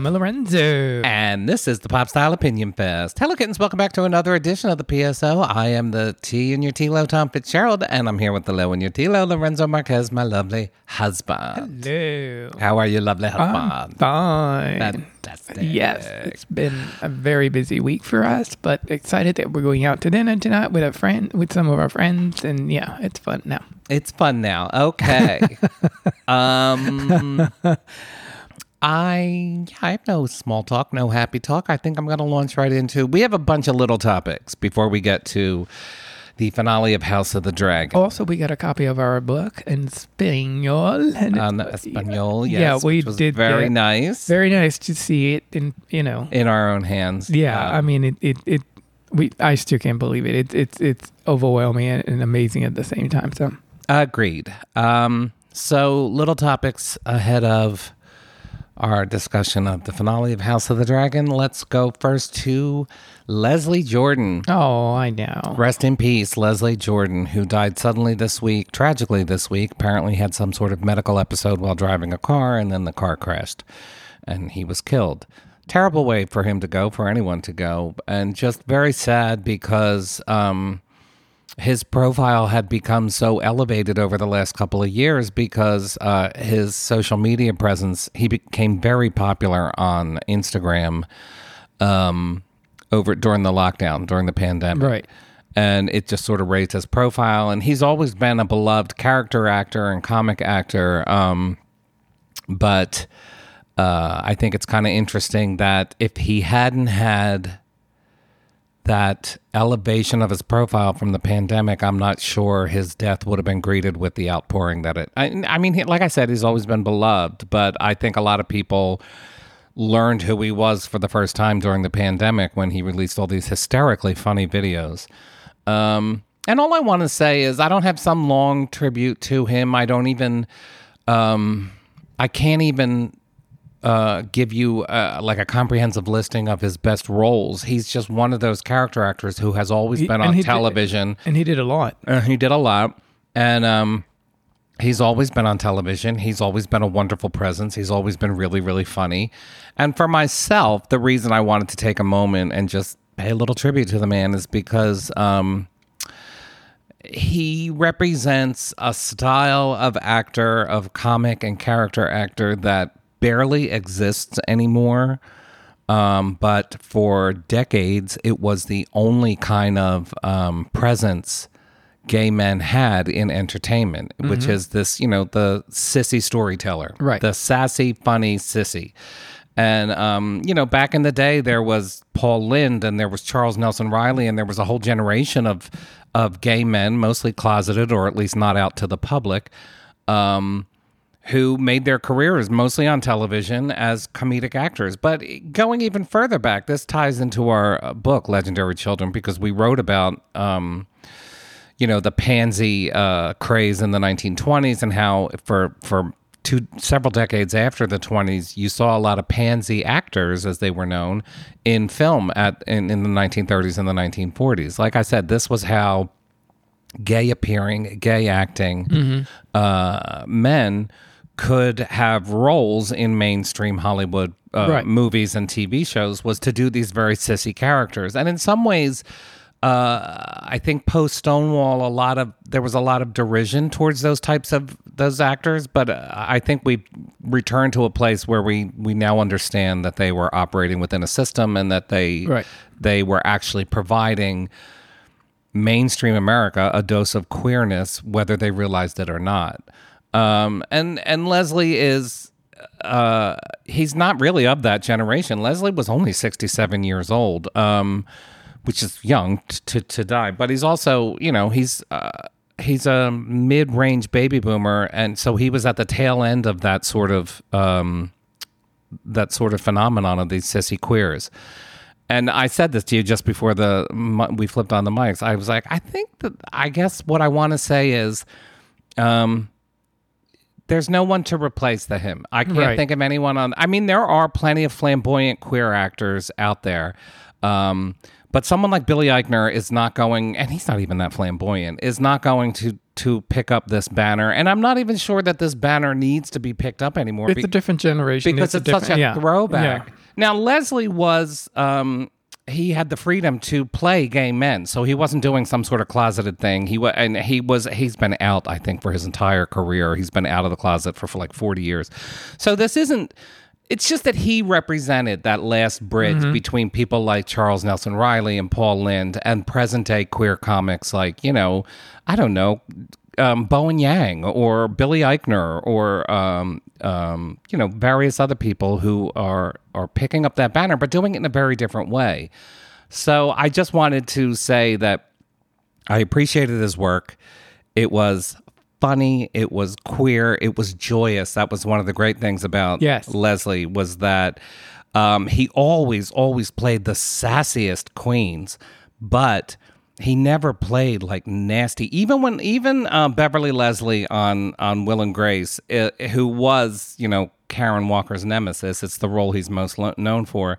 Tommy Lorenzo. And this is the Pop Style Opinion Fest. Hello, kittens. Welcome back to another edition of the PSO. I am the T in your T-Lo, Tom Fitzgerald, and I'm here with the Lo in your T-Lo, Lorenzo Marquez, my lovely husband. Hello. How are you, lovely I'm husband? fine. Fantastic. Yes, it's been a very busy week for us, but excited that we're going out to dinner tonight with a friend, with some of our friends, and yeah, it's fun now. It's fun now. Okay. um, I I have no small talk, no happy talk. I think I'm going to launch right into. We have a bunch of little topics before we get to the finale of House of the Dragon. Also, we got a copy of our book in Espanol. And Espanol, yes, yeah, we did very that. nice Very nice to see it, in you know, in our own hands. yeah. I mean, it, it, it. We, I still can't believe it. It's, it's, it's overwhelming and, and amazing at the same time. So, agreed. Um, so little topics ahead of our discussion of the finale of House of the Dragon. Let's go first to Leslie Jordan. oh, I know. Rest in peace, Leslie Jordan, who died suddenly this week, tragically this week. Apparently, had some sort of medical episode while driving a car, and then the car crashed, and he was killed. Terrible way for him to go, for anyone to go, and just very sad because um, his profile had become so elevated over the last couple of years because uh, his social media presence. He became very popular on Instagram um, over during the lockdown, during the pandemic Right. and it just sort of raised his profile. And he's always been a beloved character actor and comic actor. Um, but uh, I think it's kind of interesting that if he hadn't had that elevation of his profile from the pandemic, I'm not sure his death would have been greeted with the outpouring that it. I, I mean, like I said, he's always been beloved, but I think a lot of people learned who he was for the first time during the pandemic when he released all these hysterically funny videos. Um, and all I want to say is I don't have some long tribute to him. I don't even, um, I can't even uh, give you uh, like a comprehensive listing of his best roles. He's just one of those character actors who has always been on he did- television. And he did a lot. Uh, he did a lot, and um, he's always been on television. He's always been a wonderful presence. He's always been really, really funny. And for myself, the reason I wanted to take a moment and just pay a little tribute to the man is because um, he represents a style of actor, of comic and character actor that barely exists anymore. Um, but for decades, it was the only kind of um, presence gay men had in entertainment, which is this, you know, the sissy storyteller, Right. The sassy, funny sissy. And um, you know, back in the day, there was Paul Lynde, and there was Charles Nelson Reilly, and there was a whole generation of of gay men, mostly closeted or at least not out to the public, um, who made their careers mostly on television as comedic actors. But going even further back, this ties into our uh, book, Legendary Children, because we wrote about. Um, you know the pansy uh, craze in the 1920s and how for for two several decades after the 20s you saw a lot of pansy actors as they were known in film at in, in the 1930s and the 1940s like i said this was how gay appearing gay acting uh, men could have roles in mainstream hollywood uh, Right. movies and tv shows was to do these very sissy characters and in some ways uh, I think post Stonewall, a lot of there was a lot of derision towards those types of those actors, but uh, I think we returned to a place where we we now understand that they were operating within a system and that they Right. they were actually providing mainstream America a dose of queerness, whether they realized it or not. Um, and and Leslie is uh, he's not really of that generation. Leslie was only 67 years old, um, which is young t- to, to die, but he's also, you know, he's, uh, he's a mid range baby boomer. And so he was at the tail end of that sort of, um, that sort of phenomenon of these sissy queers. And I said this to you just before the we flipped on the mics. I was like, I think that I guess what I want to say is, um, there's no one to replace the him. I can't Right. think of anyone on. I mean, there are plenty of flamboyant queer actors out there, um, But someone like Billy Eichner is not going, and he's not even that flamboyant, is not going to to pick up this banner. And I'm not even sure that this banner needs to be picked up anymore. It's be- a different generation. because it's, a such a yeah. throwback. Yeah. Now Leslie was um he had the freedom to play gay men, so he wasn't doing some sort of closeted thing. He was, and he was, he's been out, I think, for his entire career. He's been out of the closet for, for like forty years. So this isn't. It's just that he represented that last bridge Mm-hmm. between people like Charles Nelson Reilly and Paul Lynde and present day queer comics like, you know, I don't know, um, Bowen Yang or Billy Eichner or um, um, you know various other people who are are picking up that banner, but doing it in a very different way. So I just wanted to say that I appreciated his work. It was funny. It was queer. It was joyous. That was one of the great things about Yes. Leslie was that um, he always, always played the sassiest queens, but he never played like nasty. Even when, even uh, Beverly Leslie on on Will and Grace, uh, who was you know Karen Walker's nemesis, it's the role he's most lo- known for.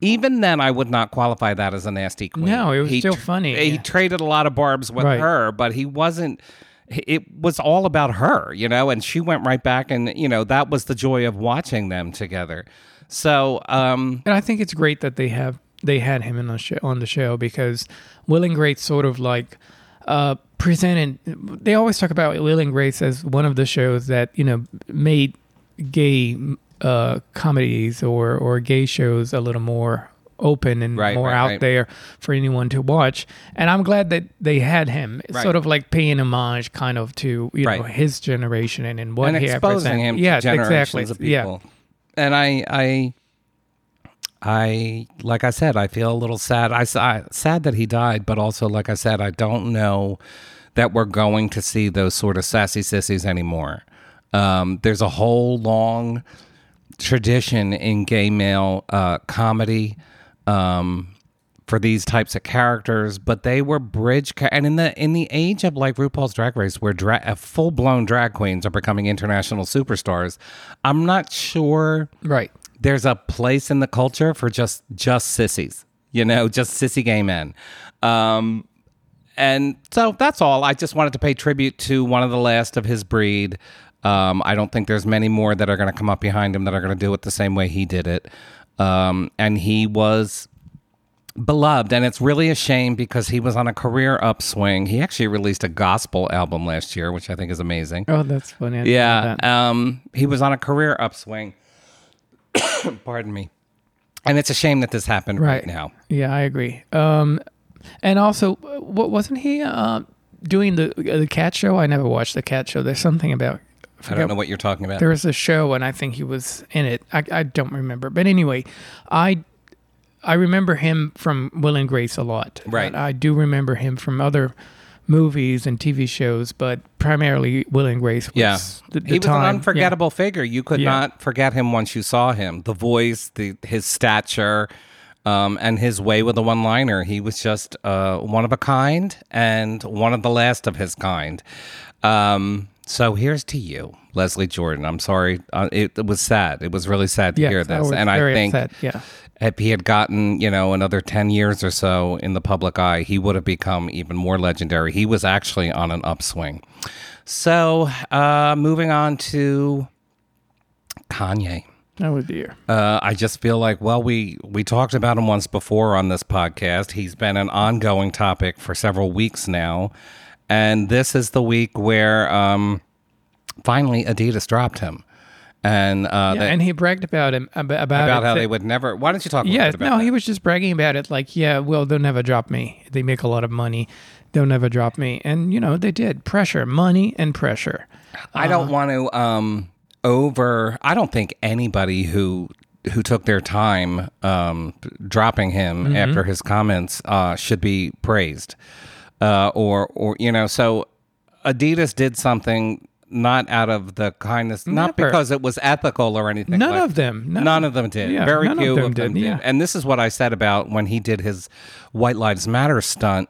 Even then, I would not qualify that as a nasty queen. No, it was He still tr- funny, He yeah. traded a lot of barbs with Right. her, but he wasn't. It was all about her, you know, and she went right back, and you know that was the joy of watching them together. So, um, And I think it's great that they have they had him in the show, on the show because Will and Grace sort of like uh, presented. They always talk about Will and Grace as one of the shows that you know made gay uh, comedies or or gay shows a little more open and Right, more right, out right. there for anyone to watch. And I'm glad that they had him, sort of like paying homage, kind of to you know his generation and, and what and he exposing represented. him yes, generations exactly. of people. And I, I, I, like I said, I feel a little sad. I, I- sad that he died, but also, like I said, I don't know that we're going to see those sort of sassy sissies anymore. Um, there's a whole long tradition in gay male uh, comedy um, for these types of characters, but they were bridge. Ca- and in the in the age of like RuPaul's Drag Race, where dra- uh, full blown drag queens are becoming international superstars, I'm not sure right. There's a place in the culture for just just sissies, you know, just sissy gay men. Um, and so that's all. I just wanted to pay tribute to one of the last of his breed. Um, I don't think there's many more that are going to come up behind him that are going to do it the same way he did it. Um, and he was beloved, and it's really a shame because he was on a career upswing. He actually released a gospel album last year, which I think is amazing. Oh, that's funny. I Yeah, that. um, he was on a career upswing. Pardon me. And it's a shame that this happened right, Right. now. Yeah, I agree. Um, and also, what wasn't he uh, doing the the cat show? I never watched the cat show. There's something about. I don't know what you're talking about. There was a show, and I think he was in it. I, I don't remember, but anyway, I I remember him from Will and Grace a lot. Right. I do remember him from other movies and TV shows, but primarily Will and Grace. Was yeah, the, the he was time. an Yeah. unforgettable figure. You could Yeah. not forget him once you saw him. The voice, the his stature, um, and his way with the one-liner. He was just uh, one of a kind and one of the last of his kind. Um, so here's to you, Leslie Jordan. I'm sorry. Uh, it, it was sad. It was really sad to Yes, hear I this, was and I think upset. Yeah. If he had gotten you know another 10 years or so in the public eye he would have become even more legendary. He was actually on an upswing. So uh moving on to kanye. Oh dear. uh, I just feel like, well, we we talked about him once before on this podcast. He's been an ongoing topic for several weeks now, and this is the week where um, finally Adidas dropped him, and uh, Yeah, they- and he bragged about him about, about how that- they would never. Why don't you talk? Yeah, no, that? he was just bragging about it. Like, yeah, well, they'll never drop me. They make a lot of money. They'll never drop me. And you know, they did pressure, money, and pressure. I don't want to um over I don't think anybody who who took their time um dropping him after his comments uh should be praised. Uh or or you know, so Adidas did something not out of the kindness not Never. because it was ethical or anything. None like- of them. None, None of them did. Yeah, Very none of few them of them did, did. yeah. And this is what I said about when he did his White Lives Matter stunt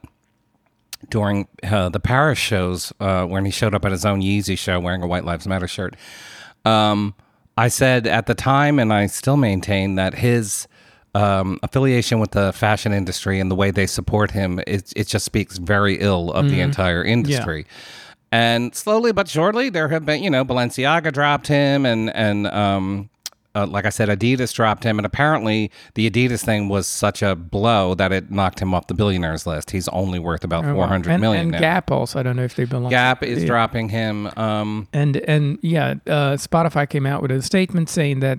during uh, the Paris shows uh, when he showed up at his own Yeezy show wearing a White Lives Matter shirt. Um, I said at the time, and I still maintain that his um, affiliation with the fashion industry and the way they support him, it, it just speaks very ill of the entire industry. And slowly but surely, there have been, you know, Balenciaga dropped him, and and um, uh, like I said, Adidas dropped him, and apparently the Adidas thing was such a blow that it knocked him off the billionaires list. He's only worth about four hundred and, million and now. Gap also. I don't know if they belong. Gap is Yeah. dropping him. Um, And and yeah, uh, Spotify came out with a statement saying that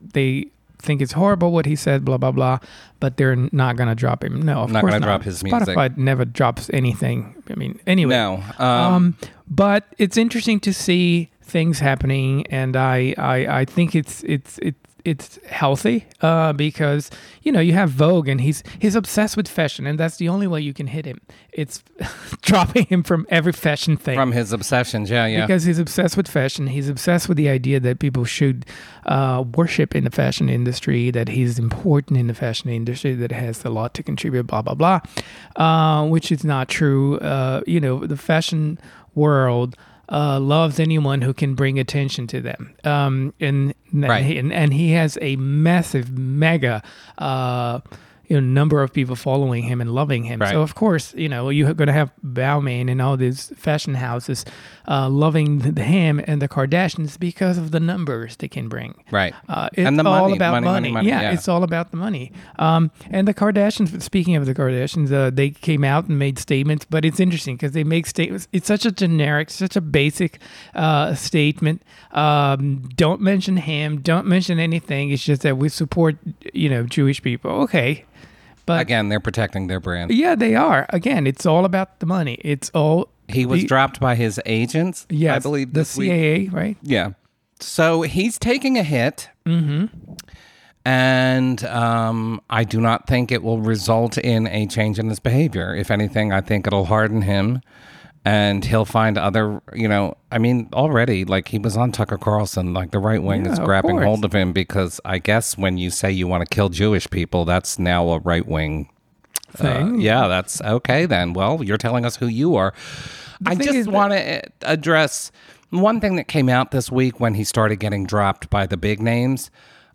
they think it's horrible what he said, blah blah blah, but they're not gonna drop him. No, of Not course gonna not. drop his music. Spotify never drops anything. I mean, anyway. no, um, Um, but it's interesting to see things happening, and I, I, I think it's it's it's it's healthy uh, because you know you have Vogue, and he's he's obsessed with fashion, and that's the only way you can hit him. It's dropping him from every fashion thing from his obsessions, yeah, yeah. because he's obsessed with fashion. He's obsessed with the idea that people should uh, worship in the fashion industry, that he's important in the fashion industry, that has a lot to contribute, blah, blah, blah, uh, which is not true. Uh, you know, the fashion world. Uh, loves anyone who can bring attention to them, um, and Right. he, and, and he has a massive, mega, uh, you know, number of people following him and loving him. Right. So of course, you know, you're going to have Balmain and all these fashion houses uh, loving the, him and the Kardashians because of the numbers they can bring. Right. Uh, it's And the all money, about money, money. money, money, yeah, yeah. it's all about the money. Um, and the Kardashians. Speaking of the Kardashians, uh, they came out and made statements, but it's interesting because they make statements. It's such a generic, such a basic uh, statement. Um, don't mention him. Don't mention anything. It's just that we support, you know, Jewish people. Okay, but Again, they're protecting their brand. yeah, they are. Again, it's all about the money. It's all. He was the, dropped by his agents, yes, I believe, the this week. CAA, right? Yeah. So he's taking a hit. Mm-hmm. And um, I do not think it will result in a change in his behavior. If anything, I think it'll harden him and he'll find other, you know, I mean, already, like he was on Tucker Carlson, like the right wing is Yeah, of grabbing course. hold of him because I guess when you say you want to kill Jewish people, that's now a right wing Thing. uh, yeah, that's okay then. Well, you're telling us who you are. I just want to address one thing that came out this week when he started getting dropped by the big names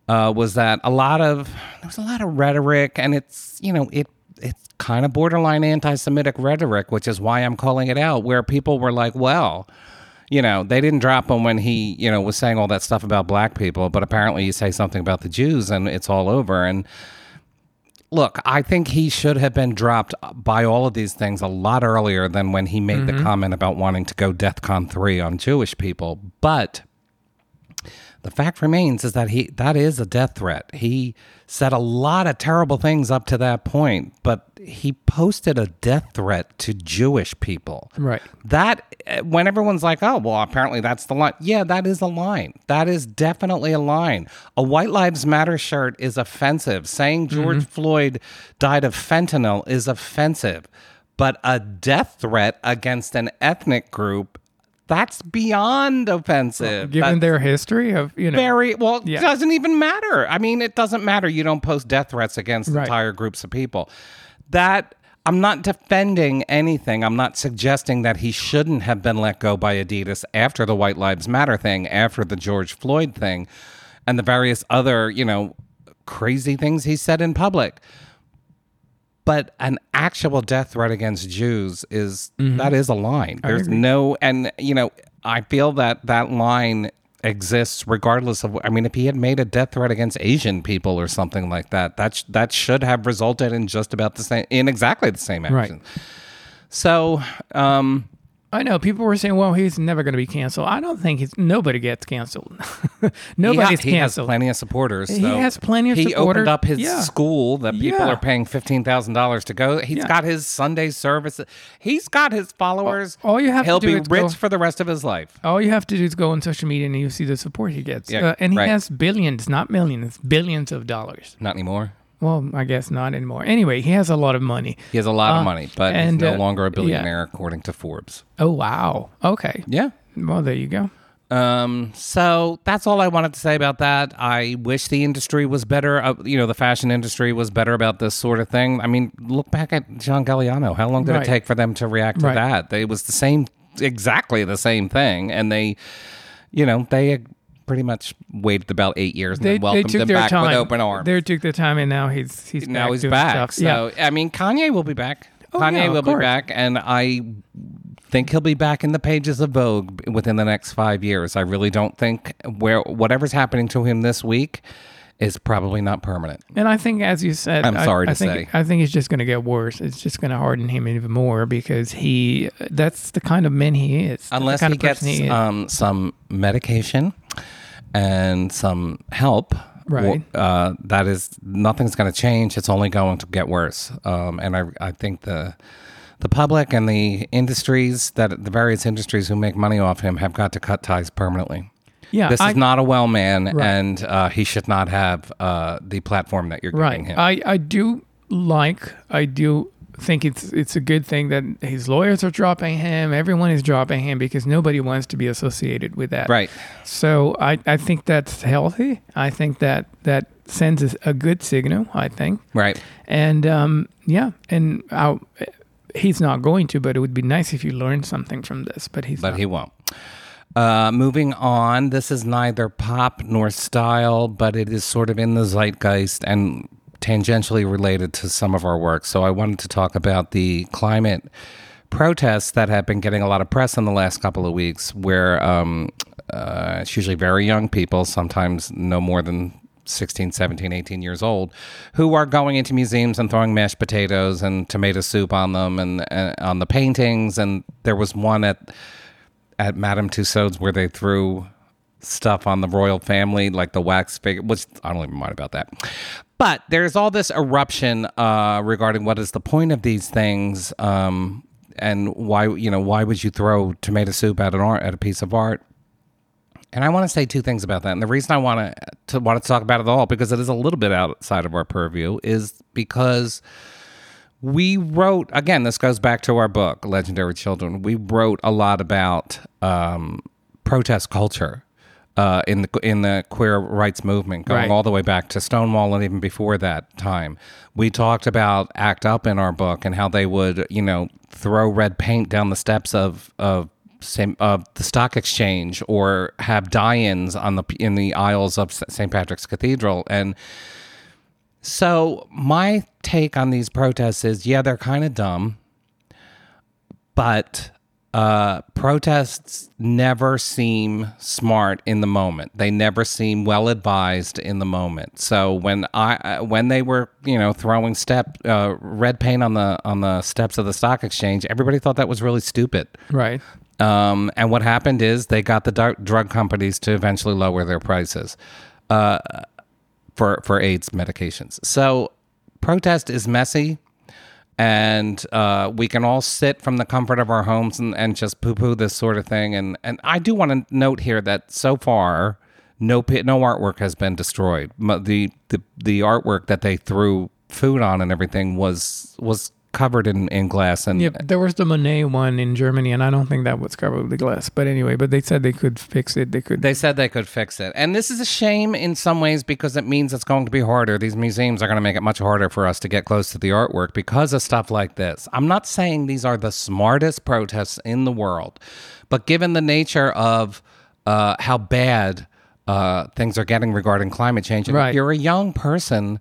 uh, was that a lot of there was a lot of rhetoric, and it's you know it it's kind of borderline anti-Semitic rhetoric, which is why I'm calling it out. Where people were like, well. You know, they didn't drop him when he, you know, was saying all that stuff about black people, but apparently you say something about the Jews and it's all over. And look, I think he should have been dropped by all of these things a lot earlier than when he made the mm-hmm. comment about wanting to go DEFCON 3 on Jewish people. But the fact remains is that he that is a death threat. He said a lot of terrible things up to that point, but he posted a death threat to Jewish people. Right. That uh, when everyone's like, "Oh, well, apparently that's the line." Yeah, that is a line. That is definitely a line. A White Lives Matter shirt is offensive. Saying George Floyd died of fentanyl is offensive. But a death threat against an ethnic group that's beyond offensive. Given That's their history of you know, very well, Yeah. it doesn't even matter. I mean, it doesn't matter. You don't post death threats against Right. entire groups of people. That I'm not defending anything. I'm not suggesting that he shouldn't have been let go by Adidas after the White Lives Matter thing, after the George Floyd thing, and the various other, you know, crazy things he said in public. But an actual death threat against Jews is that is a line. There's no, and you know, I feel that that line exists regardless of. I mean, if he had made a death threat against Asian people or something like that, that sh- that should have resulted in just about the same, in exactly the same Right. action. So, um, I know people were saying, "Well, he's never going to be canceled." I don't think he's nobody gets canceled. he, Nobody's ha- he has canceled. plenty of supporters. He has plenty of He supporters. opened up his Yeah. school that people Yeah. are paying fifteen thousand dollars to go. He's Yeah. got his Sunday service. He's got his followers. All you have to He'll do be is go- for the rest of his life. All you have to do is go on social media and you see the support he gets. Yeah, uh, and he right. has billions, not millions, billions of dollars. Not anymore. Well, I guess not anymore. Anyway, he has a lot of money. He has a lot Uh, of money, but he's and, no uh, longer a yeah. billionaire, according to Forbes. Oh wow. Okay. Yeah. Well, there you go. Um, so that's all I wanted to say about that. I wish the industry was better. Uh, you know, the fashion industry was better about this sort of thing. I mean, look back at John Galliano. How long did Right. it take for them to react to Right. that? They, it was the same, exactly the same thing, and they, you know, they pretty much waited about eight years and They, then welcomed their back time. with open arms. They took the time, and now he's he's now back he's back. stuff. Yeah. I mean, Kanye will be back. Oh, Kanye yeah, will be back, and I think he'll be back in the pages of Vogue within the next five years. I really don't think where whatever's happening to him this week is probably not permanent. And I think, as you said, I'm sorry I to think, say. I think it's just going to get worse. It's just going to harden him even more because he, that's the kind of man he is. Unless he gets is. um, some medication and some help. Right. Uh, that is nothing's going to change. It's only going to get worse. Um, and I, I think the the public and the industries that the various industries who make money off him have got to cut ties permanently. yeah, This I, is not a well man, Right. and uh, he should not have uh, the platform that you're right. giving him. I, I do like, I do think it's it's a good thing that his lawyers are dropping him. Everyone is dropping him because nobody wants to be associated with that. right. So I, I think that's healthy. I think that that sends a good signal. I think. Right. And um, yeah, and i he's not going to, but it would be nice if you learned something from this. But he's but not. he won't. Uh, moving on, this is neither pop nor style, but it is sort of in the zeitgeist and tangentially related to some of our work. So I wanted to talk about the climate protests that have been getting a lot of press in the last couple of weeks, where um, uh, it's usually very young people, sometimes no more than 16, 17, 18 years old, who are going into museums and throwing mashed potatoes and tomato soup on them and, and on the paintings. And there was one at at Madame Tussauds where they threw stuff on the royal family, like the wax figure, which I don't even mind about that. But there's all this eruption uh, regarding what is the point of these things, um, and why you know why would you throw tomato soup at an art at a piece of art? And I want to say two things about that. And the reason I want to want to talk about it all because it is a little bit outside of our purview is because we wrote again. This goes back to our book, Legendary Children. We wrote a lot about um, protest culture uh, in the in the queer rights movement, going Right. all the way back to Stonewall and even before that time. We talked about ACT UP in our book and how they would, you know, throw red paint down the steps of of same of the stock exchange or have die-ins on the in the aisles of St. Patrick's Cathedral and so my take on these protests is yeah they're kind of dumb but uh, protests never seem smart in the moment. They never seem well advised in the moment. So when I when they were you know throwing step uh, red paint on the on the steps of the stock exchange, everybody thought that was really stupid. right. Um, and what happened is they got the dar- drug companies to eventually lower their prices uh, for for AIDS medications. So protest is messy, and uh, we can all sit from the comfort of our homes and, and just poo poo this sort of thing. And and I do want to note here that so far. No, no artwork has been destroyed. The, the the artwork that they threw food on and everything was was covered in, in glass and Yeah, there was the Monet one in Germany, and I don't think that was covered with glass. But anyway, but they said they could fix it. They could. They said they could fix it. And this is a shame in some ways because it means it's going to be harder. These museums are going to make it much harder for us to get close to the artwork because of stuff like this. I'm not saying these are the smartest protests in the world, but given the nature of uh, how bad uh, things are getting regarding climate change, and Right. if you're a young person,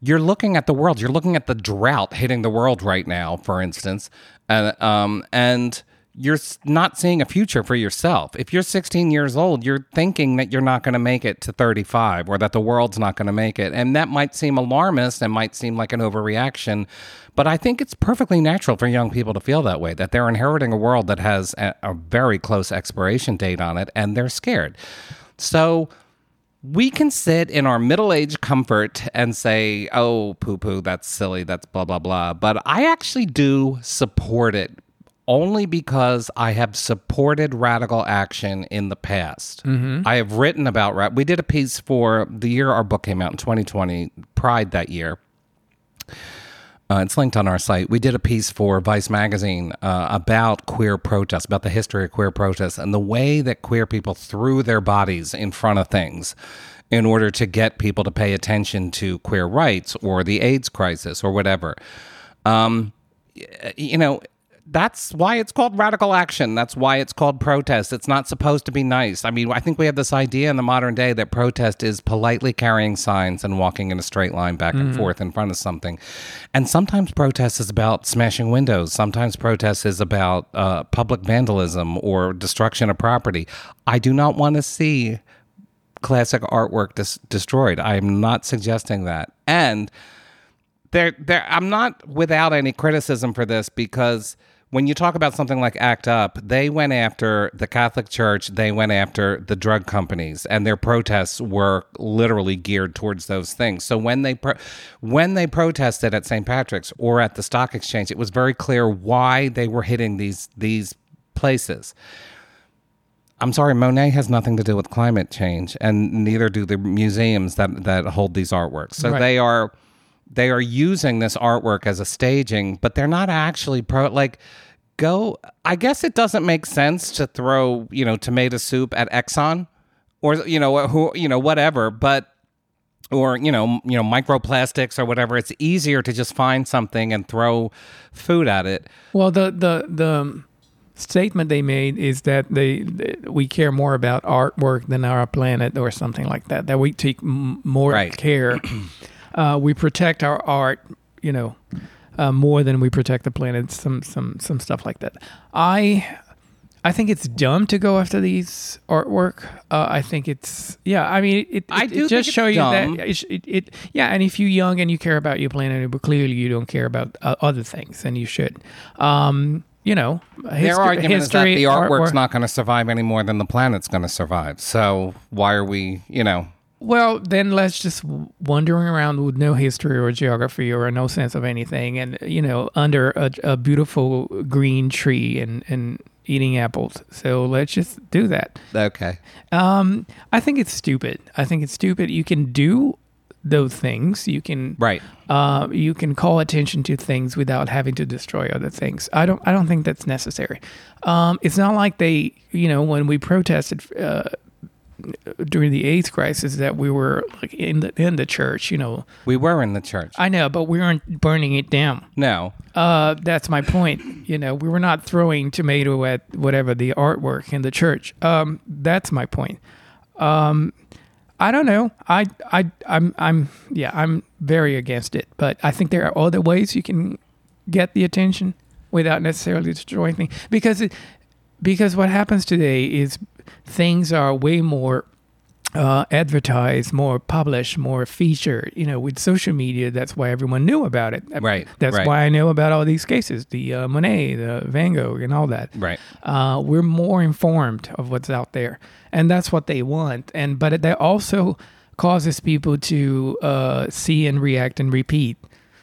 you're looking at the world. You're looking at the drought hitting the world right now, for instance, and um, and you're not seeing a future for yourself. If you're 16 years old, you're thinking that you're not going to make it to 35 or that the world's not going to make it, and that might seem alarmist and might seem like an overreaction. But I think it's perfectly natural for young people to feel that way, that they're inheriting a world that has a, a very close expiration date on it, and they're scared. So we can sit in our middle age comfort and say, oh, poo poo, that's silly, that's blah, blah, blah. But I actually do support it only because I have supported radical action in the past. Mm-hmm. I have written about, ra- we did a piece for the year our book came out in 2020, Pride that year. Uh, it's linked on our site. We did a piece for Vice Magazine uh, about queer protests, about the history of queer protests, and the way that queer people threw their bodies in front of things in order to get people to pay attention to queer rights or the AIDS crisis or whatever. Um, you know, that's why it's called radical action. That's why it's called protest. It's not supposed to be nice. I mean, I think we have this idea in the modern day that protest is politely carrying signs and walking in a straight line back and forth in front of something. And sometimes protest is about smashing windows. Sometimes protest is about uh, public vandalism or destruction of property. I do not want to see classic artwork dis- destroyed. I am not suggesting that. And there there I'm not without any criticism for this because when you talk about something like ACT UP, they went after the Catholic Church, they went after the drug companies, and their protests were literally geared towards those things. So when they pro- when they protested at St. Patrick's or at the stock exchange, it was very clear why they were hitting these these places. I'm sorry, Monet has nothing to do with climate change, and neither do the museums that that hold these artworks. So Right. they are they are using this artwork as a staging, but they're not actually pro like go I guess it doesn't make sense to throw, you know, tomato soup at Exxon or you know who you know whatever, but or you know you know microplastics or whatever it's easier to just find something and throw food at it Well, the the the statement they made is that they, they we care more about artwork than our planet or something like that. That we take m- more Right. care. uh, we protect our art, you know, uh, more than we protect the planet. Some some some stuff like that. I. I think it's dumb to go after these artwork. Uh, I think it's yeah. I mean, it, it, I it do just think show you dumb. that it, it, it yeah. And if you're young and you care about your planet, but clearly you don't care about uh, other things, and you should. Um, you know, Their histo- argument is that the artwork's artwork- not going to survive any more than the planet's going to survive. So why are we, you know? Well, then let's just wandering around with no history or geography or no sense of anything, and you know, under a, a beautiful green tree and and eating apples. So let's just do that. Okay. Um, I think it's stupid. I think it's stupid. You can do those things. You can Right. uh, you can call attention to things without having to destroy other things. I don't. I don't think that's necessary. Um, it's not like they, you know, when we protested uh, during the AIDS crisis, that we were like in the in the church. You know, We were in the church. I know, but we weren't burning it down. no. Uh, that's my point. You know, we were not throwing tomato at whatever the artwork in the church. Um, that's my point. Um, I don't know. I, I, I'm, I'm, yeah, I'm very against it. But I think there are other ways you can get the attention without necessarily destroying things. Because, it, because what happens today is things are way more uh, advertised, more published, more featured. You know, with social media, that's why everyone knew about it. Right, That's right. why I know about all these cases, the uh, Monet, the Van Gogh, and all that. Right. Uh, we're more informed of what's out there, and that's what they want. And but that also causes people to uh, see and react and repeat.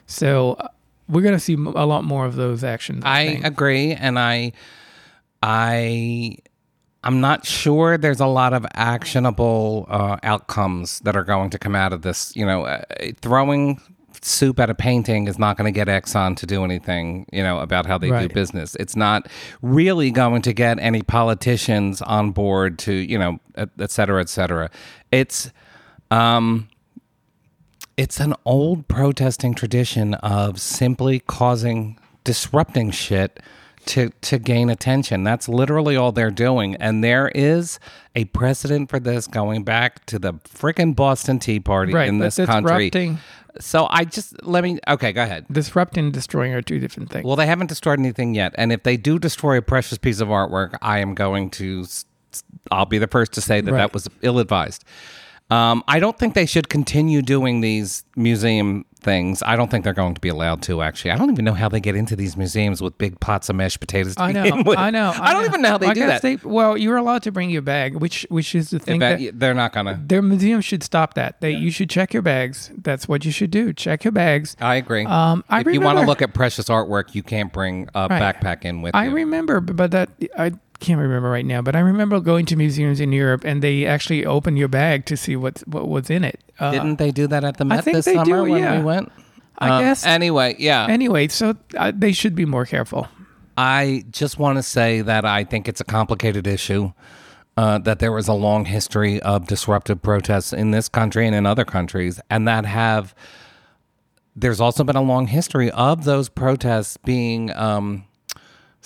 So uh, we're gonna see a lot more of those actions. I, I agree, and I, I, I'm not sure there's a lot of actionable uh, outcomes that are going to come out of this. You know, uh, throwing soup at a painting is not going to get Exxon to do anything. You know about how they do business. It's not really going to get any politicians on board to you know, et cetera, et cetera. It's, um, it's an old protesting tradition of simply causing disrupting shit to to gain attention. That's literally all they're doing. And there is a precedent for this going back to the frickin' Boston Tea Party Right, in this country. So I just let me okay, go ahead. Disrupting and destroying are two different things. Well, they haven't destroyed anything yet, and if they do destroy a precious piece of artwork, I am going to I'll be the first to say that Right. that was ill advised. Um, I don't think they should continue doing these museum things. I don't think they're going to be allowed to. Actually, I don't even know how they get into these museums with big pots of mashed potatoes. To I know, begin with. I know. I, don't even know how they I do guess that. They, well, you're allowed to bring your bag, which which is the thing that they're not gonna. their museum should stop that. They you should check your bags. That's what you should do. Check your bags. I agree. Um, I if you want to look at precious artwork, you can't bring a Right. backpack in with I you. remember, but that I can't remember right now. But I remember going to museums in Europe, and they actually open your bag to see what's what was in it. Uh, Didn't they do that at the Met think this they summer do, when yeah. we went? I Um, guess. Anyway, yeah. Anyway, so uh, they should be more careful. I just want to say that I think it's a complicated issue. Uh, that there was a long history of disruptive protests in this country and in other countries, and that have. There's also been a long history of those protests being um,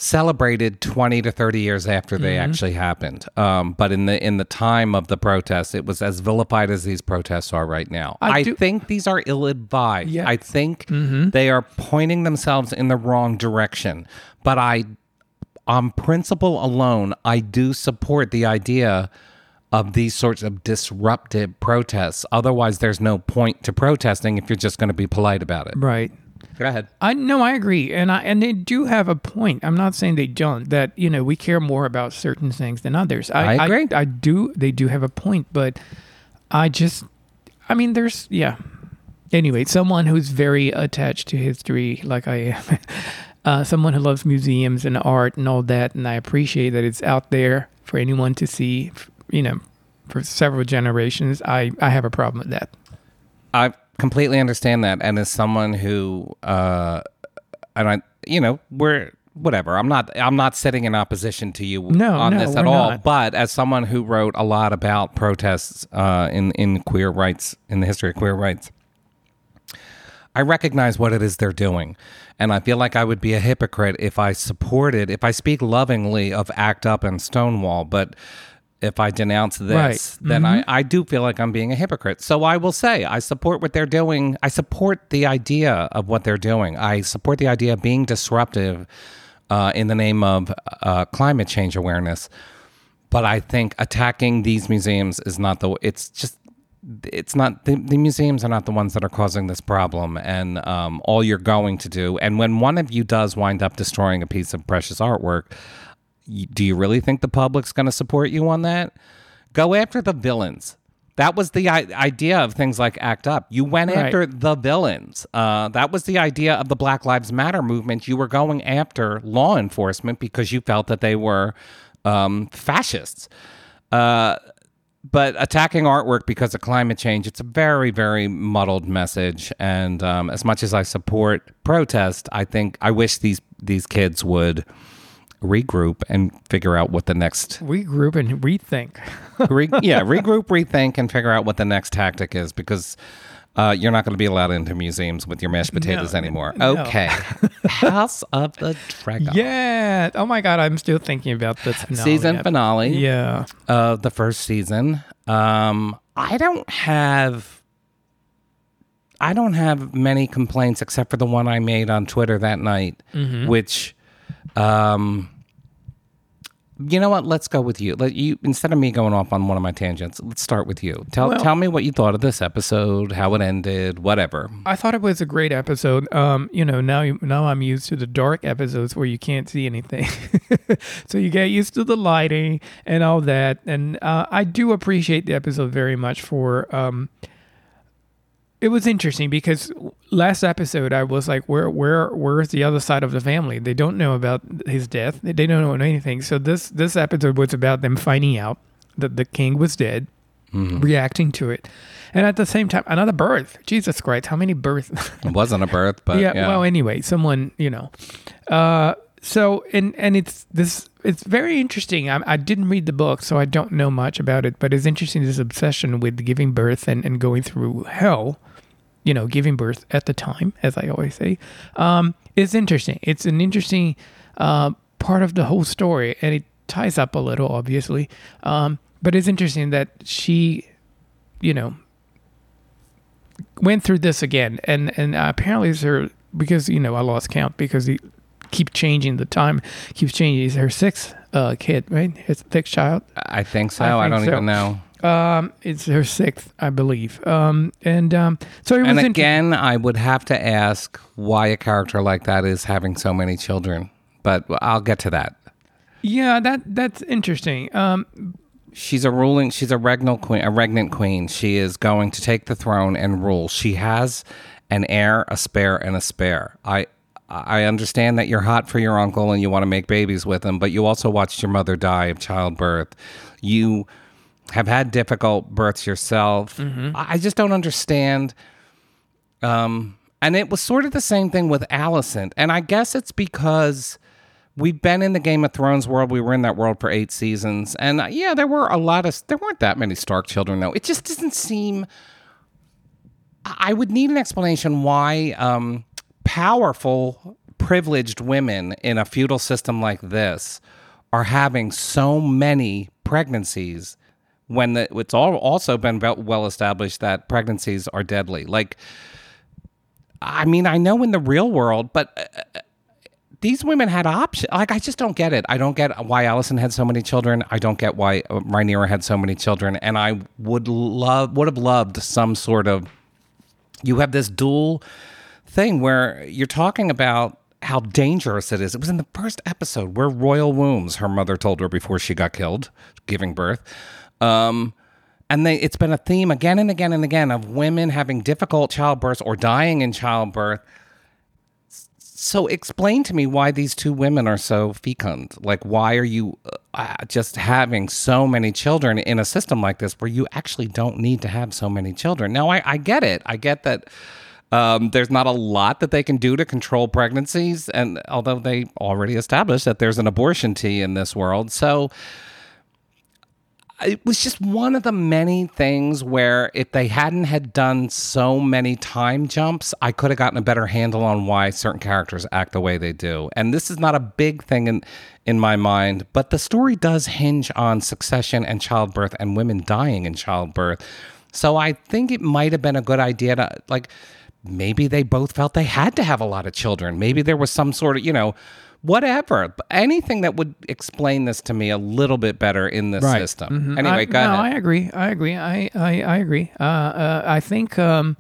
celebrated 20 to 30 years after they Mm-hmm. actually happened. Um, but in the in the time of the protests, it was as vilified as these protests are right now. I I, do- think these are ill advised. Yes. I think they are pointing themselves in the wrong direction. But I on principle alone, I do support the idea of these sorts of disruptive protests. Otherwise, there's no point to protesting if you're just going to be polite about it. Right. Go ahead. I no, I agree, and I and they do have a point. I'm not saying they don't. That you know we care more about certain things than others. I, I agree. I, do. They do have a point, but I just, I mean, there's yeah. Anyway, someone who's very attached to history, like I am, uh, someone who loves museums and art and all that, and I appreciate that it's out there for anyone to see. You know, for several generations, I I have a problem with that. I completely understand that, and as someone who, uh, and I, you know, we're whatever. I'm not. I'm not sitting in opposition to you No, on no, this at all. not. But as someone who wrote a lot about protests uh, in in queer rights in the history of queer rights, I recognize what it is they're doing. And I feel like I would be a hypocrite if I supported, if I speak lovingly of ACT UP and Stonewall, but if I denounce this, Right. then I, I do feel like I'm being a hypocrite. So I will say I support what they're doing. I support the idea of what they're doing. I support the idea of being disruptive uh, in the name of uh, climate change awareness. But I think attacking these museums is not the. It's just it's not the, the museums are not the ones that are causing this problem and um, all you're going to do and when one of you does wind up destroying a piece of precious artwork do you really think the public's going to support you on that? Go after the villains. That was the I- idea of things like act up. You went Right. after the villains. Uh, that was the idea of the black lives matter movement. You were going after law enforcement because you felt that they were um, fascists. Uh, but attacking artwork because of climate change, it's a very, very muddled message. And um, as much as I support protest, I think I wish these these kids would regroup and figure out what the next Regroup and rethink. re, yeah regroup, rethink, and figure out what the next tactic is because. Uh, you're not going to be allowed into museums with your mashed potatoes No, anymore. no. Okay. House of the Dragon. Yeah. Oh my God, I'm still thinking about this finale. Season finale. Yeah. of the first season. Um, I don't have I don't have many complaints except for the one I made on Twitter that night, which um you know what? Let's go with you. Let you instead of me going off on one of my tangents, let's start with you. Tell Well- tell me what you thought of this episode, how it ended, whatever. I thought it was a great episode. Um, you know, now you- now I'm used to the dark episodes where you can't see anything, so you get used to the lighting and all that. And uh, I do appreciate the episode very much for. Um, it was interesting because last episode I was like, where where where's the other side of the family? They don't know about his death. They don't know anything. So this this episode was about them finding out that the king was dead, reacting to it, and at the same time another birth. Jesus Christ, how many births? It wasn't a birth, but yeah, yeah. Well, anyway, someone you know. Uh, so and and it's this. It's very interesting. I, I didn't read the book, so I don't know much about it. But it's interesting this obsession with giving birth and and going through hell. You know, giving birth at the time, as I always say, um, is interesting. It's an interesting uh, part of the whole story, and it ties up a little, obviously. Um, but it's interesting that she, you know, went through this again, and and uh, apparently it's her because you know I lost count because he keep changing the time, keeps changing. It's her sixth uh, kid, right? His sixth child. I think so. I I, don't so. even know. Um, it's her sixth, I believe. Um, and um, so it was And again, I would have to ask why a character like that is having so many children. But I'll get to that. yeah, that that's interesting. Um, She's a ruling. She's a regnal queen. A regnant queen. She is going to take the throne and rule. She has an heir, a spare, and a spare. I I understand that you're hot for your uncle and you want to make babies with him, but you also watched your mother die of childbirth. You have had difficult births yourself. I I just don't understand. Um, and it was sort of the same thing with Alicent. And I guess it's because we've been in the Game of Thrones world. We were in that world for eight seasons. And uh, yeah, there were a lot of, there weren't that many Stark children, though. It just doesn't seem. I I would need an explanation why um, powerful privileged women in a feudal system like this are having so many pregnancies when the, it's all also been well- established that pregnancies are deadly. Like, I mean, I know in the real world, but uh, these women had options. Like, I just don't get it. I don't get why Alicent had so many children. I don't get why uh, Rhaenyra had so many children. And I would love, would have loved some sort of. You have this dual thing where you're talking about how dangerous it is. It was in the first episode where royal wombs, her mother told her before she got killed, giving birth. Um, and they, it's been a theme again and again and again of women having difficult childbirths or dying in childbirth. So explain to me why these two women are so fecund. Like, why are you uh, just having so many children in a system like this where you actually don't need to have so many children? Now, I, I get it. I get that um, there's not a lot that they can do to control pregnancies, and although they already established that there's an abortion tea in this world, so it was just one of the many things where if they hadn't had done so many time jumps, I could have gotten a better handle on why certain characters act the way they do. And this is not a big thing in in my mind, but the story does hinge on succession and childbirth and women dying in childbirth. So I think it might have been a good idea to like maybe they both felt they had to have a lot of children. Maybe there was some sort of, you know, whatever. Anything that would explain this to me a little bit better in this Right. system. Mhm. Anyway, I, go no, ahead. I agree. I agree. I I, I agree. Uh, uh, I think um,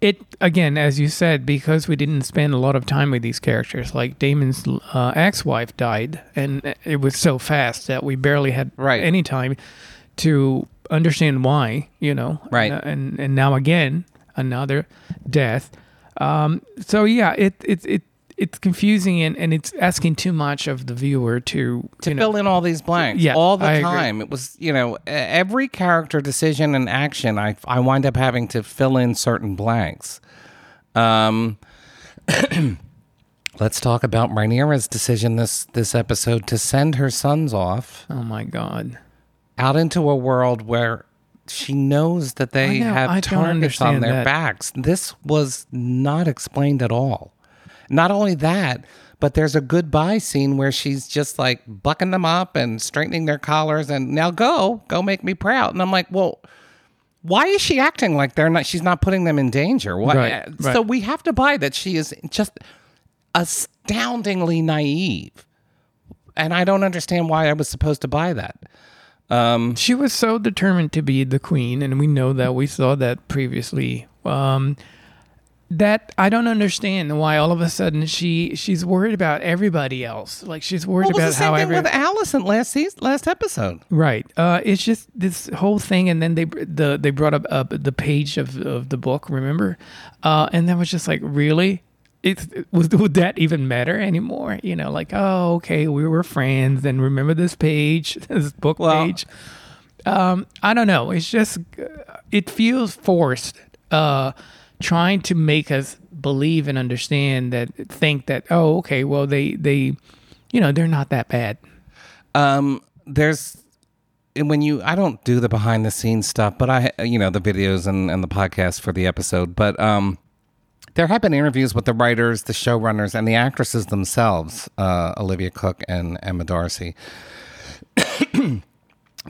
it again, as you said, because we didn't spend a lot of time with these characters. Like Daemon's uh, ex-wife died, and it was so fast that we barely had Right. any time to understand why. You know, Right. And and, and now again another death. Um, so yeah, it it it. It's confusing and, and it's asking too much of the viewer to, to you know, fill in all these blanks Yeah, all the I agree. time. It was, you know, every character decision and action, I, I wind up having to fill in certain blanks. Um, let's talk about Rhaenyra's decision this this episode to send her sons off Oh my god. out into a world where she knows that they know, have I targets on their that. backs. This was not explained at all. Not only that, but there's a goodbye scene where she's just like bucking them up and straightening their collars and now go, go make me proud. And I'm like, well, why is she acting like they're not? She's not putting them in danger. Why? Right, So we have to buy that she is just astoundingly naive, and I don't understand why I was supposed to buy that. She was so determined to be the queen, and we know that we saw that previously. Um, that I don't understand why all of a sudden she she's worried about everybody else. Like she's worried Well, it was about the same how thing every with Alicent last season, last episode. right. Uh, it's just this whole thing, and then they the they brought up uh, the page of of the book. Remember, uh, and that was just like really. It, was, would that even matter anymore? You know, like, oh, okay, we were friends, and remember this page, this book Well- page. Um, I don't know. It's just it feels forced. Uh, trying to make us believe and understand that, think that, oh, okay, well, they they, you know, they're not that bad. Um, there's when you I don't do the behind the scenes stuff, but I you know the videos and and the podcast for the episode, but um. There have been interviews with the writers, the showrunners, and the actresses themselves, uh, Olivia Cooke and Emma Darcy.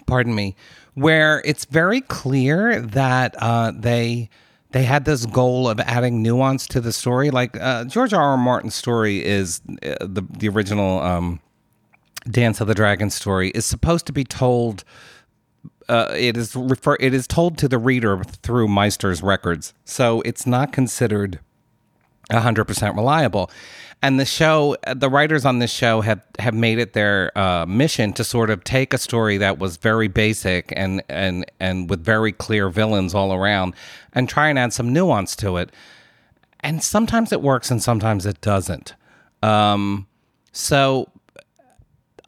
Pardon me, where it's very clear that uh, they they had this goal of adding nuance to the story. Like uh, George R. R. Martin's story is uh, the the original um, Dance of the Dragon story is supposed to be told. Uh, it is refer. It is told to the reader through Maester's records, so it's not considered hundred percent reliable. And the show, the writers on this show have have made it their uh, mission to sort of take a story that was very basic and and and with very clear villains all around, and try and add some nuance to it. And sometimes it works, and sometimes it doesn't. Um, so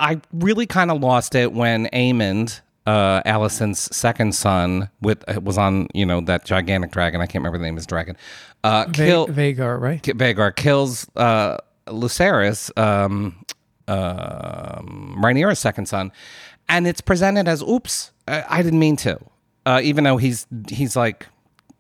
I really kind of lost it when Aemond, uh, Alicent's second son, with uh, was on you know that gigantic dragon. I can't remember the name of his dragon. Uh, kill Vhagar, right? Ki- Vhagar kills uh, Lucerys, um, um, Rhaenyra's second son, and it's presented as "Oops, I, I didn't mean to," uh, even though he's he's like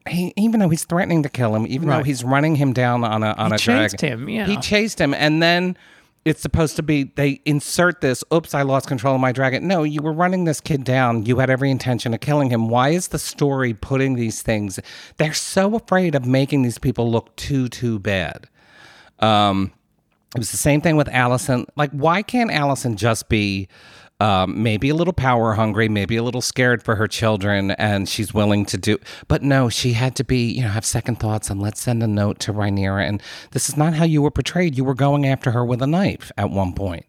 he, even though he's threatening to kill him, even though he's running him down on a on He a chased dragon, him, you he chased him, and then it's supposed to be they insert this. Oops, I lost control of my dragon. No, you were running this kid down. You had every intention of killing him. Why is the story putting these things? They're so afraid of making these people look too too bad. Um, it was the same thing with Alicent. Like, why can't Alicent just be um, maybe a little power hungry, maybe a little scared for her children, and she's willing to do? But no, she had to be, you know, have second thoughts and let's send a note to Rhaenyra. And this is not how you were portrayed. You were going after her with a knife at one point.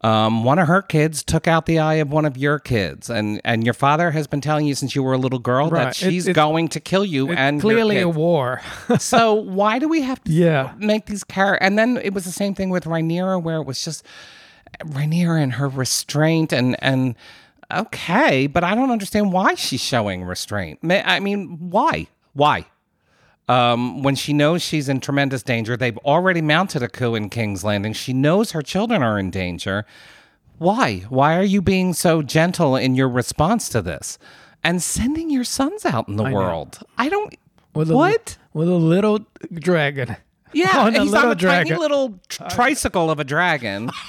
Um, one of her kids took out the eye of one of your kids, and and your father has been telling you since you were a little girl Right. that she's It- going to kill you. and Clearly a war. so why do we have to Yeah. make these characters? And then it was the same thing with Rhaenyra, where it was just Rhaenyra and her restraint and and okay, but I don't understand why she's showing restraint. I mean, why? Why? Um, when she knows she's in tremendous danger, they've already mounted a coup in King's Landing. She knows her children are in danger. Why? Why are you being so gentle in your response to this? And sending your sons out in the know. world. I don't. With a, what? With a little dragon. Yeah, on a he's on a dragon. tiny little tr- tricycle of a dragon.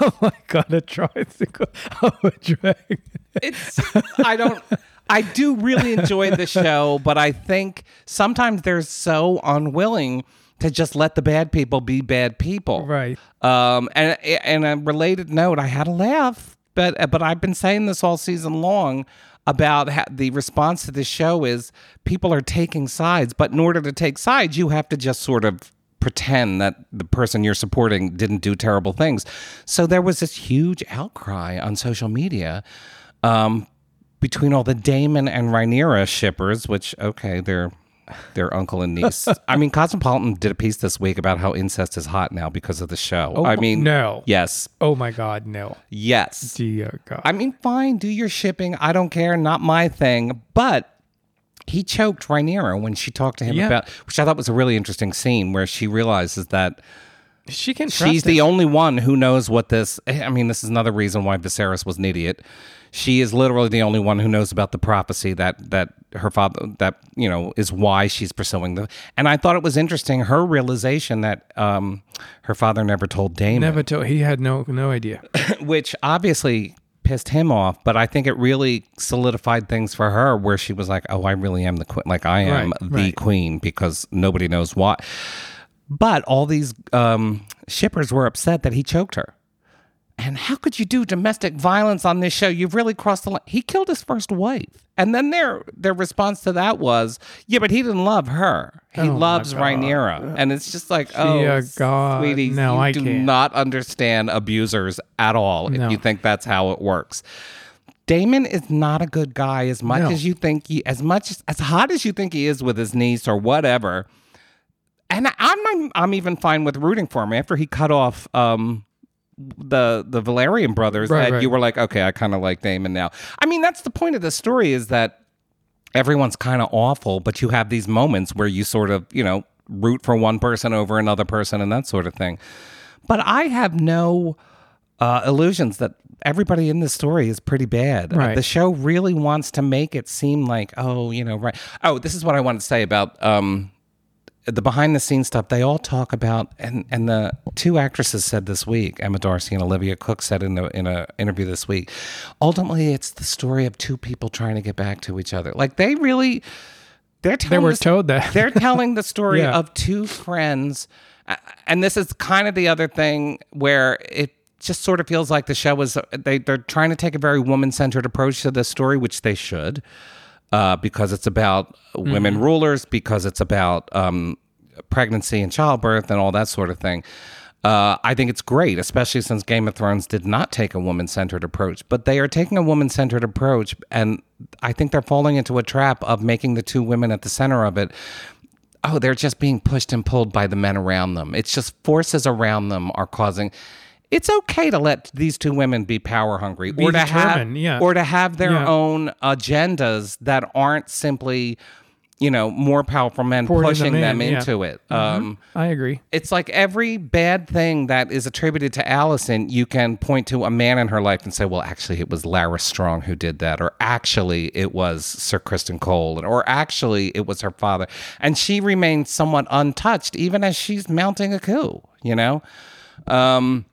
Oh my god, a tricycle of a dragon. It's I don't I do really enjoy the show, but I think sometimes they're so unwilling to just let the bad people be bad people. Right. Um and and a related note, I had a laugh, but but I've been saying this all season long about how the response to this show is people are taking sides, but in order to take sides, you have to just sort of pretend that the person you're supporting didn't do terrible things. So there was this huge outcry on social media um, between all the Daemon and Rhaenyra shippers, which okay, they're they're uncle and niece. I mean, Cosmopolitan did a piece this week about how incest is hot now because of the show. Oh, I mean, no. yes, Oh my god, no. yes. Dear God. I mean, fine, do your shipping. I don't care, not my thing. But he choked Rhaenyra when she talked to him Yeah. about, which I thought was a really interesting scene where she realizes that she can trust she's the only one who knows what this. I mean, this is another reason why Viserys was an idiot. She is literally the only one who knows about the prophecy that that her father that you know is why she's pursuing the. And I thought it was interesting her realization that um, her father never told Daemon Never told. He had no no idea. which obviously pissed him off, but I think it really solidified things for her where she was like, "Oh, I really am the queen. Like I am Right, the right. queen because nobody knows why." But all these um, shippers were upset that he choked her. And how could you do domestic violence on this show? You've really crossed the line. He killed his first wife. And then their their response to that was, "Yeah, but he didn't love her. He Oh, loves. Rhaenyra." And it's just like, "Oh, Dear God. sweetie, No, you I do can't. not understand abusers at all if No. you think that's how it works." Daemon is not a good guy as much No. as you think he as much as hot as you think he is with his niece or whatever. And I- I'm I'm even fine with rooting for him after he cut off um the the Velaryon brothers Right, that right. you were like, okay, I kind of like Daemon now. I mean, that's the point of the story is that everyone's kind of awful, but you have these moments where you sort of, you know, root for one person over another person and that sort of thing. But I have no uh, illusions that everybody in this story is pretty bad. Uh, Right. the show really wants to make it seem like, oh, you know, right. Oh, this is what I wanted to say about um, the behind the scenes stuff. They all talk about, and and the two actresses said this week, Emma Darcy and Olivia Cooke said in a in a interview this week. Ultimately, it's the story of two people trying to get back to each other. Like they really, they're telling They were this- told that. they're telling the story Yeah. of two friends and this is kind of the other thing where it just sort of feels like the show is they, they're trying to take a very woman-centered approach to this story which they should uh, because it's about women Mm-hmm. rulers because it's about um, pregnancy and childbirth and all that sort of thing uh, I think it's great, especially since Game of Thrones did not take a woman centered approach. But they are taking a woman centered approach, and I think they're falling into a trap of making the two women at the center of it oh, they're just being pushed and pulled by the men around them. It's just forces around them are causing. It's okay to let these two women be power hungry, or to have, yeah. or to have their Yeah. own agendas that aren't simply you know, more powerful men Poured them pushing them, in, yeah. into it. Um, I agree. it's like every bad thing that is attributed to Alicent, you can point to a man in her life and say, well, actually, it was Larys Strong who did that, or actually, it was Sir Criston Cole, or actually, it was her father. And she remains somewhat untouched, even as she's mounting a coup, you know? Um,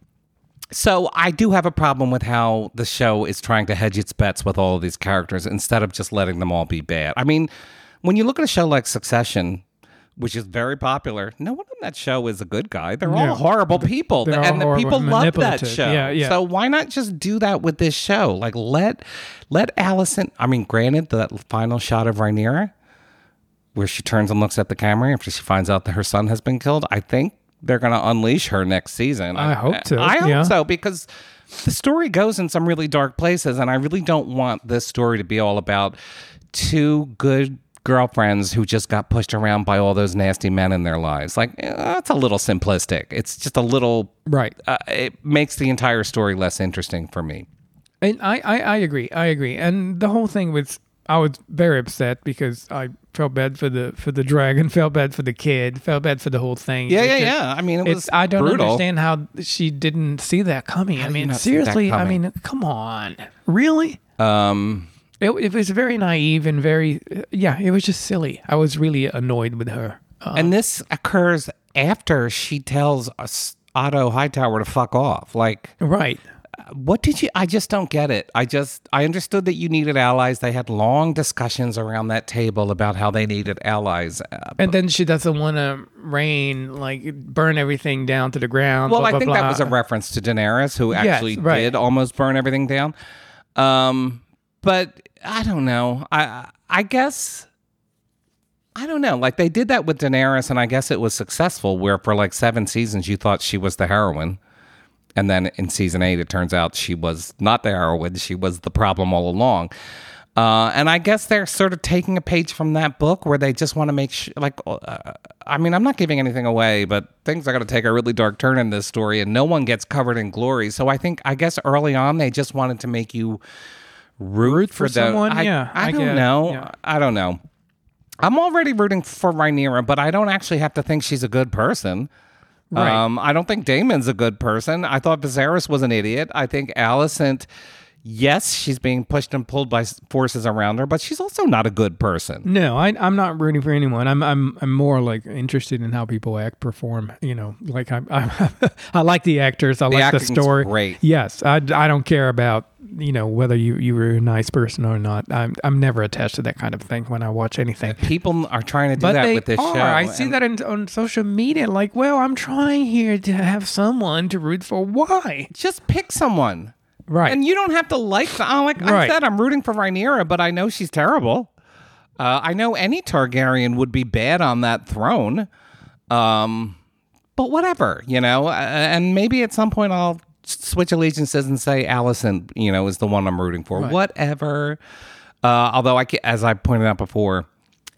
so I do have a problem with how the show is trying to hedge its bets with all of these characters instead of just letting them all be bad. I mean, when you look at a show like Succession, which is very popular, no one on that show is a good guy. They're all horrible people, They're and the people love that show. Yeah, yeah. So why not just do that with this show? Like let let Alicent. I mean, granted, that final shot of Rhaenyra, where she turns and looks at the camera after she finds out that her son has been killed, I think they're going to unleash her next season. I hope so, I hope yeah. so because the story goes in some really dark places, and I really don't want this story to be all about two good girlfriends who just got pushed around by all those nasty men in their lives. Like eh, that's a little simplistic. It's just a little. Right. Uh, it makes the entire story less interesting for me. And I, I, I agree. I agree. And the whole thing was I was very upset because I felt bad for the for the dragon, felt bad for the kid, felt bad for the whole thing. Yeah, It's yeah, just- yeah. I mean, it was It's I don't brutal. understand how she didn't see that coming. I mean, not see that seriously, I mean, come on. Really? Um, It, it was very naive and very yeah, it was just silly. I was really annoyed with her. Uh, and this occurs after she tells us Otto Hightower to fuck off. Like, right. What did you? I just don't get it. I just I understood that you needed allies. They had long discussions around that table about how they needed allies. Uh, And then she doesn't want to rain, like burn everything down to the ground. well, blah, I blah, think that was a reference to Daenerys, who Yes, actually right. did almost burn everything down. Um, but I don't know. I I guess. I don't know. Like they did that with Daenerys, and I guess it was successful. Where for like seven seasons, you thought she was the heroine, and then in season eight, it turns out she was not the heroine. She was the problem all along. Uh, and I guess they're sort of taking a page from that book where they just want to make sure, like, uh, I mean, I'm not giving anything away, but things are going to take a really dark turn in this story, and no one gets covered in glory. So I think, I guess early on, they just wanted to make you root, Root for, for the- someone? I, Yeah, I, I don't know. Yeah. I don't know. I'm already rooting for Rhaenyra, but I don't actually have to think she's a good person. Right. Um, I don't think Daemon's a good person. I thought Viserys was an idiot. I think Alicent, yes, she's being pushed and pulled by forces around her, but she's also not a good person. No, I, I'm not rooting for anyone. I'm I'm I'm more like interested in how people act, perform. You know, like I I, I like the actors. I like the story. great. Yes, I, I don't care about you know whether you you were a nice person or not. I'm I'm never attached to that kind of thing when I watch anything. Uh, people are trying to do But that with this are. show. I see that in, on social media. Like, well, I'm trying here to have someone to root for. Why? Just pick someone. Right. And you don't have to like them. Uh, Like I said, I'm rooting for Rhaenyra, but I know she's terrible. Uh, I know any Targaryen would be bad on that throne. Um, but whatever, you know. Uh, and maybe at some point I'll switch allegiances and say Alicent, you know, is the one I'm rooting for. Whatever. Uh, although I, as I pointed out before,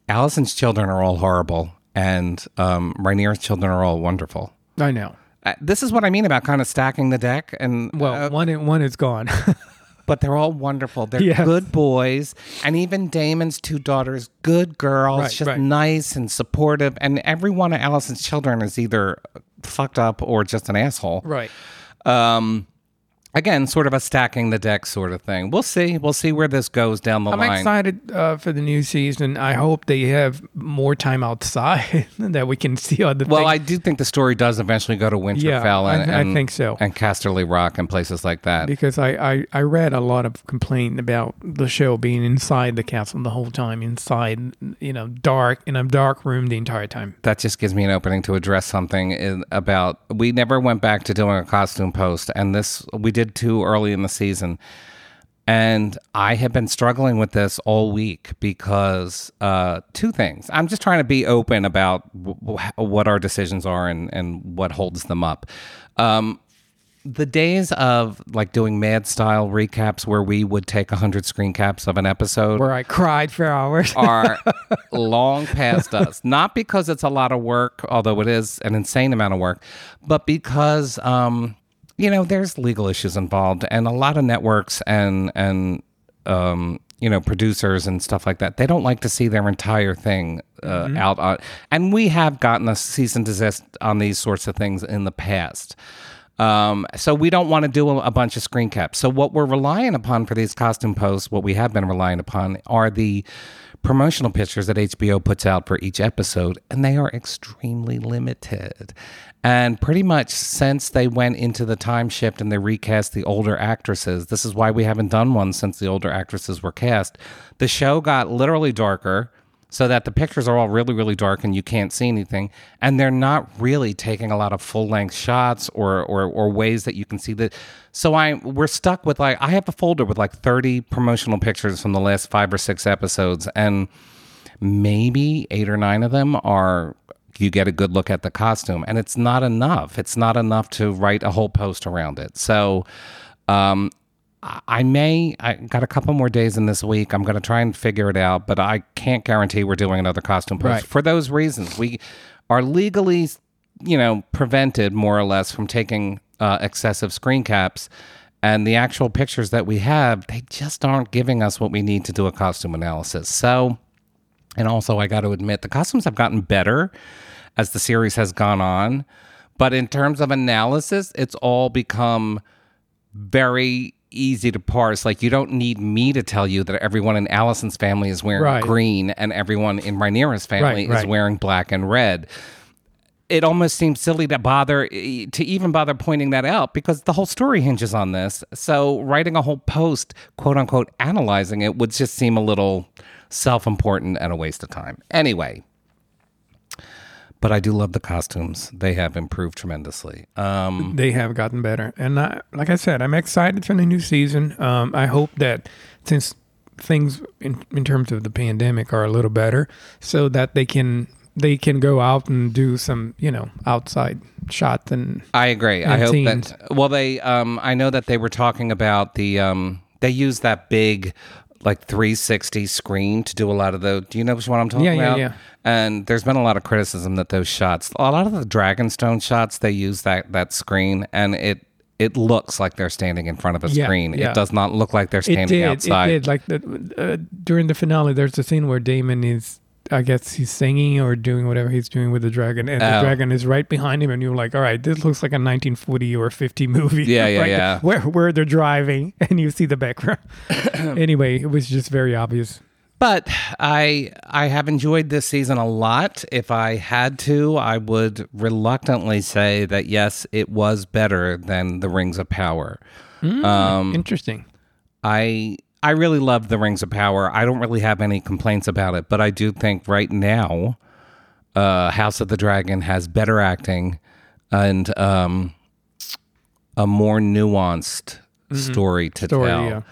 Alicent's children are all horrible, and um, Rhaenyra's children are all wonderful. I know. This is what I mean about kind of stacking the deck, and Well, uh, one one is gone. but they're all wonderful. They're Yes. good boys, and even Daemon's two daughters, good girls, Right, just right. nice and supportive. And every one of Alicent's children is either fucked up or just an asshole. right. Um, again, sort of a stacking the deck sort of thing. We'll see. We'll see where this goes down the line. I'm excited uh, for the new season. I hope they have more time outside that we can see other Well, things. I do think the story does eventually go to Winterfell Yeah, I- and, I think so. and Casterly Rock and places like that. because I, I, I read a lot of complaint about the show being inside the castle the whole time, inside, you know, dark, in a dark room the entire time. that just gives me an opening to address something in, about we never went back to doing a costume post and this we did too early in the season and i have been struggling with this all week because uh, two things i'm just trying to be open about w- w- what our decisions are and, and what holds them up um, the days of like doing mad style recaps where we would take 100 screen caps of an episode Where I cried for hours. are long past us. Not because it's a lot of work, although it is an insane amount of work, but because um, you know there's legal issues involved, and a lot of networks and and um, you know producers and stuff like that they don't like to see their entire thing uh, out on and we have gotten a cease and desist on these sorts of things in the past. Um, so we don't want to do a, a bunch of screen caps. So what we're relying upon for these costume posts what we have been relying upon are the promotional pictures that HBO puts out for each episode, and they are extremely limited. And pretty much since they went into the time shift and they recast the older actresses, this is why we haven't done one since the older actresses were cast. The show got literally darker so that the pictures are all really, really dark and you can't see anything. And they're not really taking a lot of full length shots or, or, or ways that you can see that. So I we're stuck with like I have a folder with like 30 promotional pictures from the last five or six episodes, and maybe eight or nine of them are you get a good look at the costume, and it's not enough. It's not enough to write a whole post around it. So um, I may. I got a couple more days in this week. I'm going to try and figure it out, but I can't guarantee we're doing another costume post Right. for those reasons. We are legally, you know, prevented more or less from taking uh, excessive screen caps, and the actual pictures that we have, they just aren't giving us what we need to do a costume analysis. So, and also, I got to admit, the costumes have gotten better as the series has gone on, but in terms of analysis, it's all become very easy to parse. Like you don't need me to tell you that everyone in Alicent's family is wearing Right. green and everyone in Rhaenyra's family Right, is right. wearing black and red. It almost seems silly to bother to even bother pointing that out because the whole story hinges on this. So writing a whole post, quote unquote, analyzing it would just seem a little self-important and a waste of time. Anyway, but I do love the costumes. They have improved tremendously. Um, They have gotten better, and I, like I said, I'm excited for the new season. Um, I hope that since things in, in terms of the pandemic are a little better, so that they can they can go out and do some you know outside shots and I agree. I hope scenes. that. Well, they. Um, I know that they were talking about the. Um, they use that big, like 360 screen to do a lot of the. Do you know what I'm talking Yeah, yeah, about? yeah. And there's been a lot of criticism that those shots, a lot of the Dragonstone shots, they use that that screen, and it it looks like they're standing in front of a Yeah, screen. yeah. It does not look like they're it standing did outside. it did like the uh, during the finale. There's a scene where Daemon is. I guess he's singing or doing whatever he's doing with the dragon, and the Oh. dragon is right behind him, and you're like, "All right, this looks like a 1940 or 50 movie." Yeah, yeah, right yeah. Where where they're driving, and you see the background. anyway, it was just very obvious. But I I have enjoyed this season a lot. If I had to, I would reluctantly say that yes, it was better than the Rings of Power. Um, Interesting. I I really love the Rings of Power. I don't really have any complaints about it, but I do think right now, uh, House of the Dragon has better acting and um, a more nuanced story to Story, tell.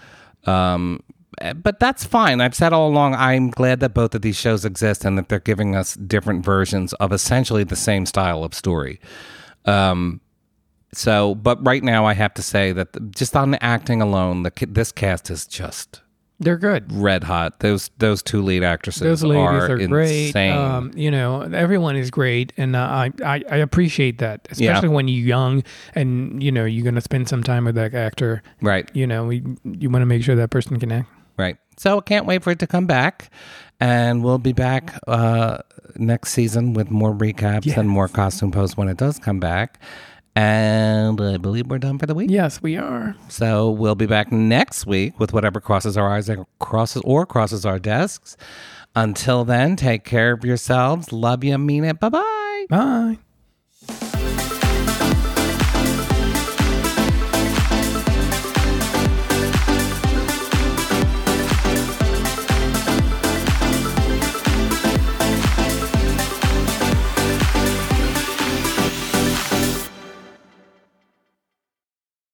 Um, eh, but that's fine. I've said all along. I'm glad that both of these shows exist and that they're giving us different versions of essentially the same style of story. Um, so, but right now, I have to say that the- just on the acting alone, the, this cast is just They're good. red hot. Those those two lead actresses Those ladies are, are, great. insane. Um, you know, everyone is great, and uh, I, I I appreciate that, especially when you're young and you know you're gonna spend some time with that actor. right, You know, we, you want to make sure that person can act. right. So, can't wait for it to come back, and we'll be back uh, next season with more recaps and more costume posts when it does come back. And I believe we're done for the week. Yes, we are. So we'll be back next week with whatever crosses our eyes or crosses or crosses our desks. Until then, take care of yourselves. Love you, mean it. Bye bye. Bye.